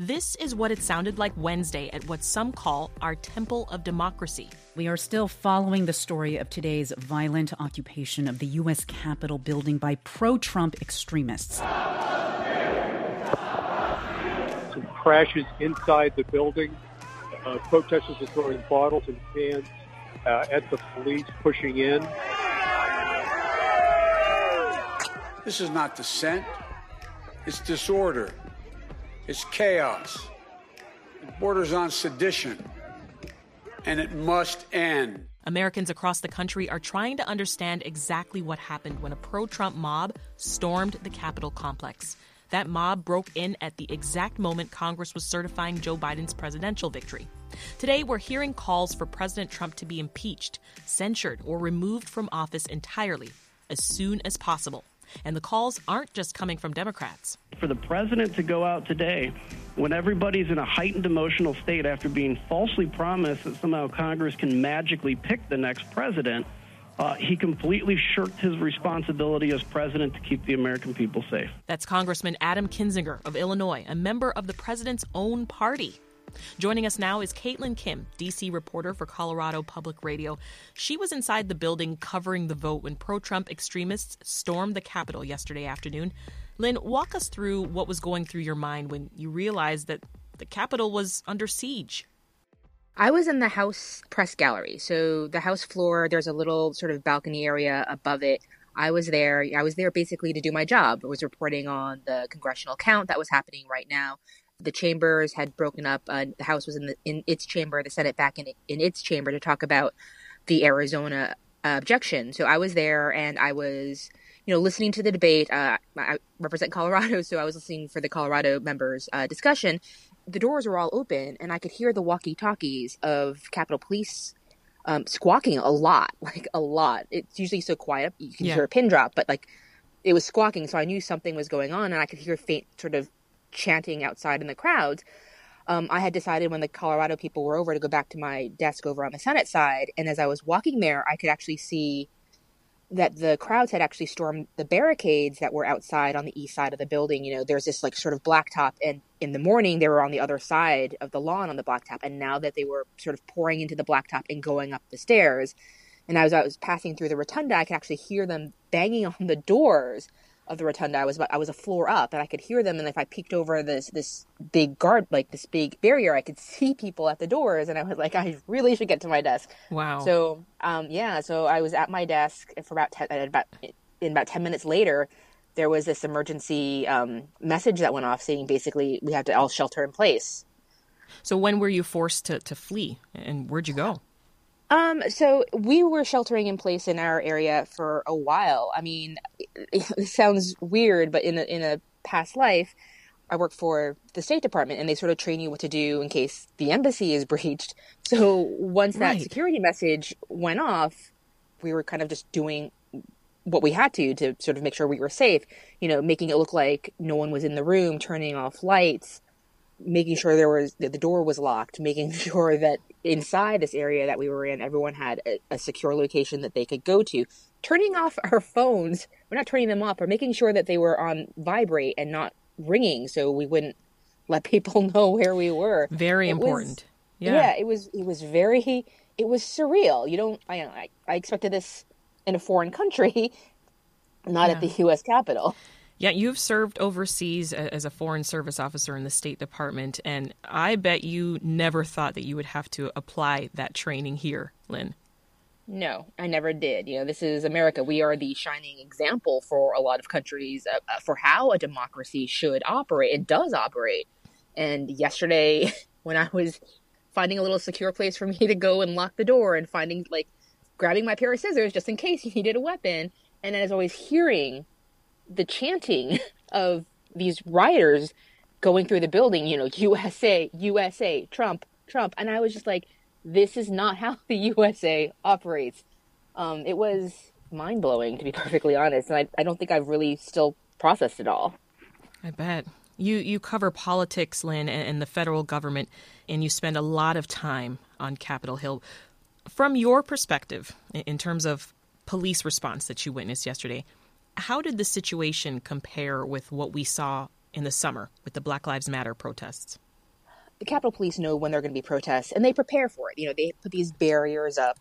This is what it sounded like Wednesday at what some call our Temple of Democracy. We are still following the story of today's violent occupation of the U.S. Capitol building by pro Trump extremists. Some crashes inside the building. Uh, protesters are throwing bottles and cans uh, at the police, pushing in. This is not dissent, it's disorder. It's chaos. It borders on sedition. And it must end. Americans across the country are trying to understand exactly what happened when a pro Trump mob stormed the Capitol complex. That mob broke in at the exact moment Congress was certifying Joe Biden's presidential victory. Today, we're hearing calls for President Trump to be impeached, censured, or removed from office entirely as soon as possible. And the calls aren't just coming from Democrats. For the president to go out today when everybody's in a heightened emotional state after being falsely promised that somehow Congress can magically pick the next president, uh, he completely shirked his responsibility as president to keep the American people safe. That's Congressman Adam Kinzinger of Illinois, a member of the president's own party. Joining us now is Caitlyn Kim, DC reporter for Colorado Public Radio. She was inside the building covering the vote when pro Trump extremists stormed the Capitol yesterday afternoon. Lynn, walk us through what was going through your mind when you realized that the Capitol was under siege. I was in the House press gallery. So, the House floor, there's a little sort of balcony area above it. I was there. I was there basically to do my job. I was reporting on the congressional count that was happening right now the chambers had broken up. Uh, the House was in the, in its chamber, the Senate back in in its chamber to talk about the Arizona uh, objection. So I was there, and I was, you know, listening to the debate. Uh, I represent Colorado, so I was listening for the Colorado members' uh, discussion. The doors were all open, and I could hear the walkie-talkies of Capitol Police um, squawking a lot, like a lot. It's usually so quiet you can yeah. hear a pin drop, but like it was squawking, so I knew something was going on, and I could hear faint sort of chanting outside in the crowds, um, I had decided when the Colorado people were over to go back to my desk over on the Senate side. And as I was walking there, I could actually see that the crowds had actually stormed the barricades that were outside on the east side of the building. You know, there's this like sort of blacktop, and in the morning they were on the other side of the lawn on the blacktop, and now that they were sort of pouring into the blacktop and going up the stairs, and as I was passing through the rotunda, I could actually hear them banging on the doors of the rotunda. I was about, I was a floor up, and I could hear them. And if I peeked over this this big guard, like this big barrier, I could see people at the doors. And I was like, I really should get to my desk. Wow. So, um, yeah. So I was at my desk for about ten, about in about ten minutes later. There was this emergency um, message that went off saying basically we have to all shelter in place. So when were you forced to, to flee, and where'd you go? Um, so we were sheltering in place in our area for a while. I mean, it, it sounds weird, but in a, in a past life, I worked for the State Department, and they sort of train you what to do in case the embassy is breached. So once that right. security message went off, we were kind of just doing what we had to to sort of make sure we were safe. You know, making it look like no one was in the room, turning off lights, making sure there was that the door was locked, making sure that inside this area that we were in, everyone had a, a, secure location that they could go to. Turning off our phones, we're not turning them off, but making sure that they were on vibrate and not ringing, so we wouldn't let people know where we were. Very it important. Was, yeah. yeah, it was. It was very. It was surreal. You don't. I I, I expected this in a foreign country, not yeah. at the U.S. Capitol. Yeah, you've served overseas as a foreign service officer in the State Department, and I bet you never thought that you would have to apply that training here, Lynn. No, I never did. You know, this is America. We are the shining example for a lot of countries uh, uh, for how a democracy should operate. It does operate. And yesterday, when I was finding a little secure place for me to go and lock the door and finding, like, grabbing my pair of scissors just in case you needed a weapon, and then as always hearing the chanting of these rioters going through the building, you know, USA, USA, Trump, Trump. And I was just like, this is not how the USA operates. Um, it was mind blowing, to be perfectly honest. And I, I don't think I've really still processed it all. I bet. You, you cover politics, Lynn, and, and the federal government, and you spend a lot of time on Capitol Hill. From your perspective, in terms of police response that you witnessed yesterday, how did the situation compare with what we saw in the summer with the Black Lives Matter protests? the Capitol Police know when there are going to be protests and they prepare for it. You know, they put these barriers up.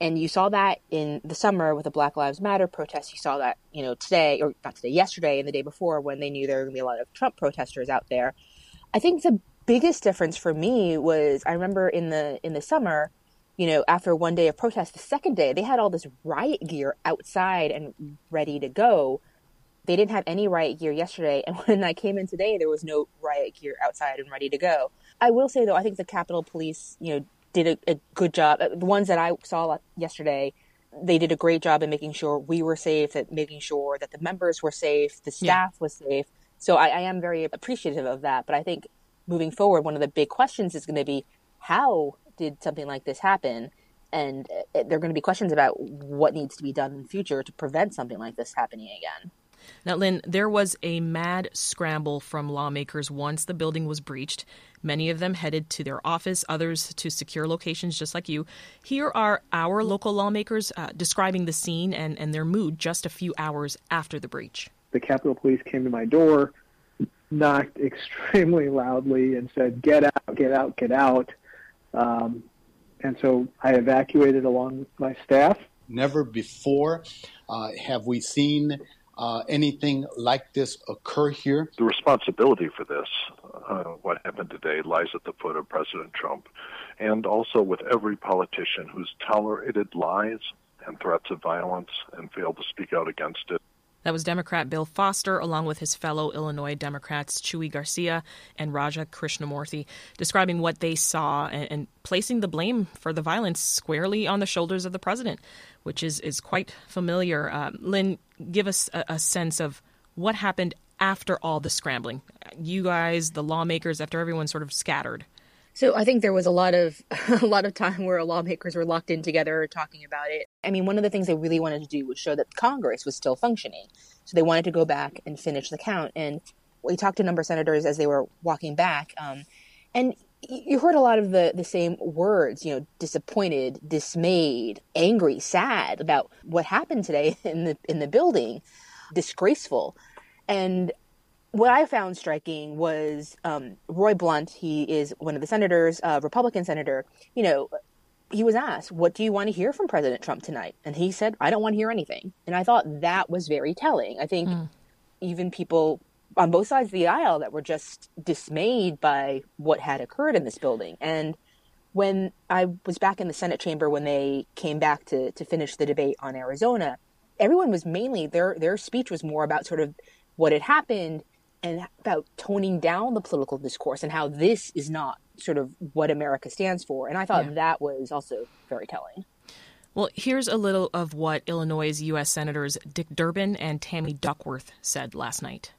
And you saw that in the summer with the Black Lives Matter protests. You saw that, you know, today, or not today, yesterday and the day before when they knew there were going to be a lot of Trump protesters out there. I think the biggest difference for me was I remember in the in the summer, you know, after one day of protest, the second day they had all this riot gear outside and ready to go they didn't have any riot gear yesterday and when i came in today there was no riot gear outside and ready to go I will say though, I think the Capitol Police, you know, did a, a good job. Uh, the ones that I saw yesterday, they did a great job in making sure we were safe, that making sure that the members were safe, the staff yeah. was safe. So I, I am very appreciative of that. But I think moving forward, one of the big questions is going to be how did something like this happen? And uh, there are going to be questions about what needs to be done in the future to prevent something like this happening again. Now, Lynn, there was a mad scramble from lawmakers once the building was breached. Many of them headed to their office, others to secure locations just like you. Here are our local lawmakers uh, describing the scene and, and their mood just a few hours after the breach. The Capitol Police came to my door, knocked extremely loudly, and said, Get out, get out, get out. Um, and so I evacuated along with my staff. Never before uh, have we seen uh, anything like this occur here? The responsibility for this, uh, what happened today, lies at the foot of President Trump and also with every politician who's tolerated lies and threats of violence and failed to speak out against it. That was Democrat Bill Foster, along with his fellow Illinois Democrats Chuy Garcia and Raja Krishnamoorthi, describing what they saw and, and, placing the blame for the violence squarely on the shoulders of the president, which is, is quite familiar. Uh, Lynn, give us a, a sense of what happened after all the scrambling. You guys, the lawmakers, after everyone sort of scattered. So I think there was a lot of a lot of time where lawmakers were locked in together talking about it. I mean, one of the things they really wanted to do was show that Congress was still functioning. So they wanted to go back and finish the count. And we talked to a number of senators as they were walking back, um, and you heard a lot of the the same words. You know, disappointed, dismayed, angry, sad about what happened today in the in the building, disgraceful. And what I found striking was um, Roy Blunt. He is one of the senators, uh, Republican senator. You know, he was asked, "What do you want to hear from President Trump tonight?" And he said, "I don't want to hear anything." And I thought that was very telling. I think mm. even people on both sides of the aisle that were just dismayed by what had occurred in this building. And when I was back in the Senate chamber when they came back to to finish the debate on Arizona, everyone was mainly their their speech was more about sort of what had happened and about toning down the political discourse and how this is not sort of what America stands for. And I thought yeah. that was also very telling. Well, here's a little of what Illinois' U.S. Senators Dick Durbin and Tammy Duckworth said last night.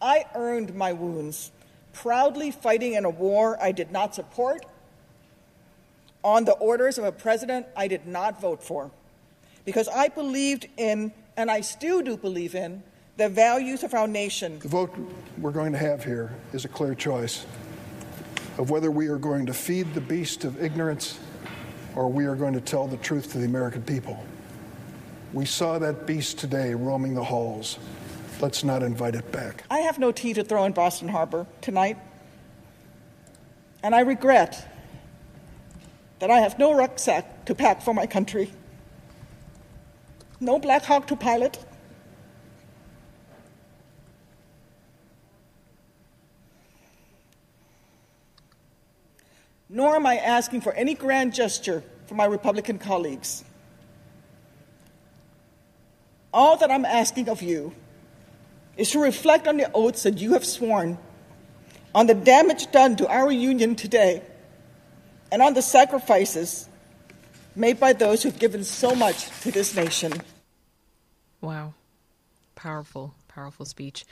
I earned my wounds, proudly fighting in a war I did not support, on the orders of a president I did not vote for, because I believed in, and I still do believe in, the values of our nation. The vote we're going to have here is a clear choice of whether we are going to feed the beast of ignorance or we are going to tell the truth to the American people. We saw that beast today roaming the halls. Let's not invite it back. I have no tea to throw in Boston Harbor tonight, and I regret that I have no rucksack to pack for my country, no Black Hawk to pilot nor am I asking for any grand gesture from my Republican colleagues. All that I'm asking of you is to reflect on the oaths that you have sworn, on the damage done to our union today, and on the sacrifices made by those who've given so much to this nation. Wow. Powerful, powerful speech.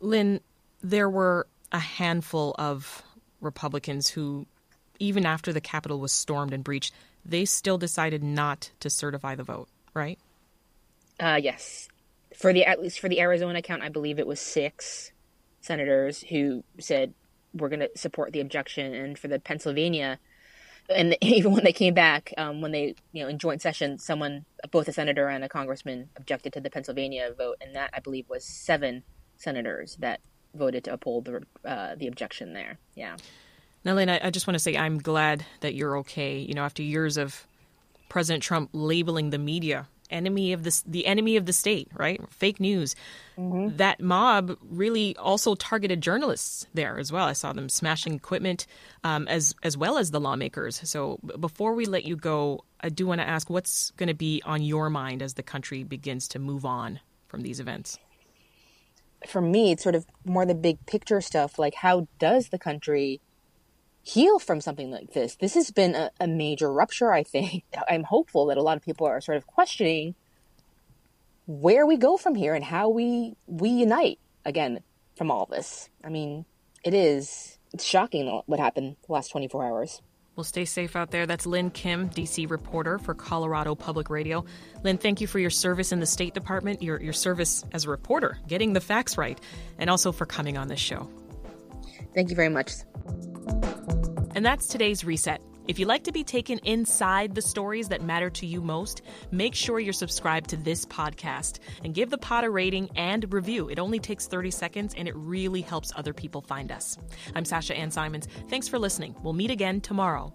Lynn, there were a handful of Republicans who, even after the Capitol was stormed and breached, they still decided not to certify the vote, right? Uh, yes. For the at least for the Arizona count, I believe it was six senators who said we're going to support the objection, and for the Pennsylvania, and even when they came back, um, when they you know in joint session, someone, both a senator and a congressman, objected to the Pennsylvania vote, and that I believe was seven senators that voted to uphold the uh, the objection there. Yeah. Now, Lynn, I, I just want to say I'm glad that you're okay. You know, after years of President Trump labeling the media enemy of the the enemy of the state, right? Fake news. Mm-hmm. That mob really also targeted journalists there as well. I saw them smashing equipment, um, as as well as the lawmakers. So before we let you go, I do want to ask what's going to be on your mind as the country begins to move on from these events for me, it's sort of more the big picture stuff. Like, how does the country heal from something like this? This has been a, a major rupture, I think. I'm hopeful that a lot of people are sort of questioning where we go from here and how we we unite again from all this. I mean, it is it's shocking what happened the last 24 hours. Well, stay safe out there. That's Lynn Kim, DC reporter for Colorado Public Radio. Lynn, thank you for your service in the State Department, your, your service as a reporter, getting the facts right, and also for coming on this show. Thank you very much. And that's today's reset. If you like to be taken inside the stories that matter to you most, make sure you're subscribed to this podcast and give the pod a rating and review. It only takes 30 seconds and it really helps other people find us. I'm Sasha Ann Simons. Thanks for listening. We'll meet again tomorrow.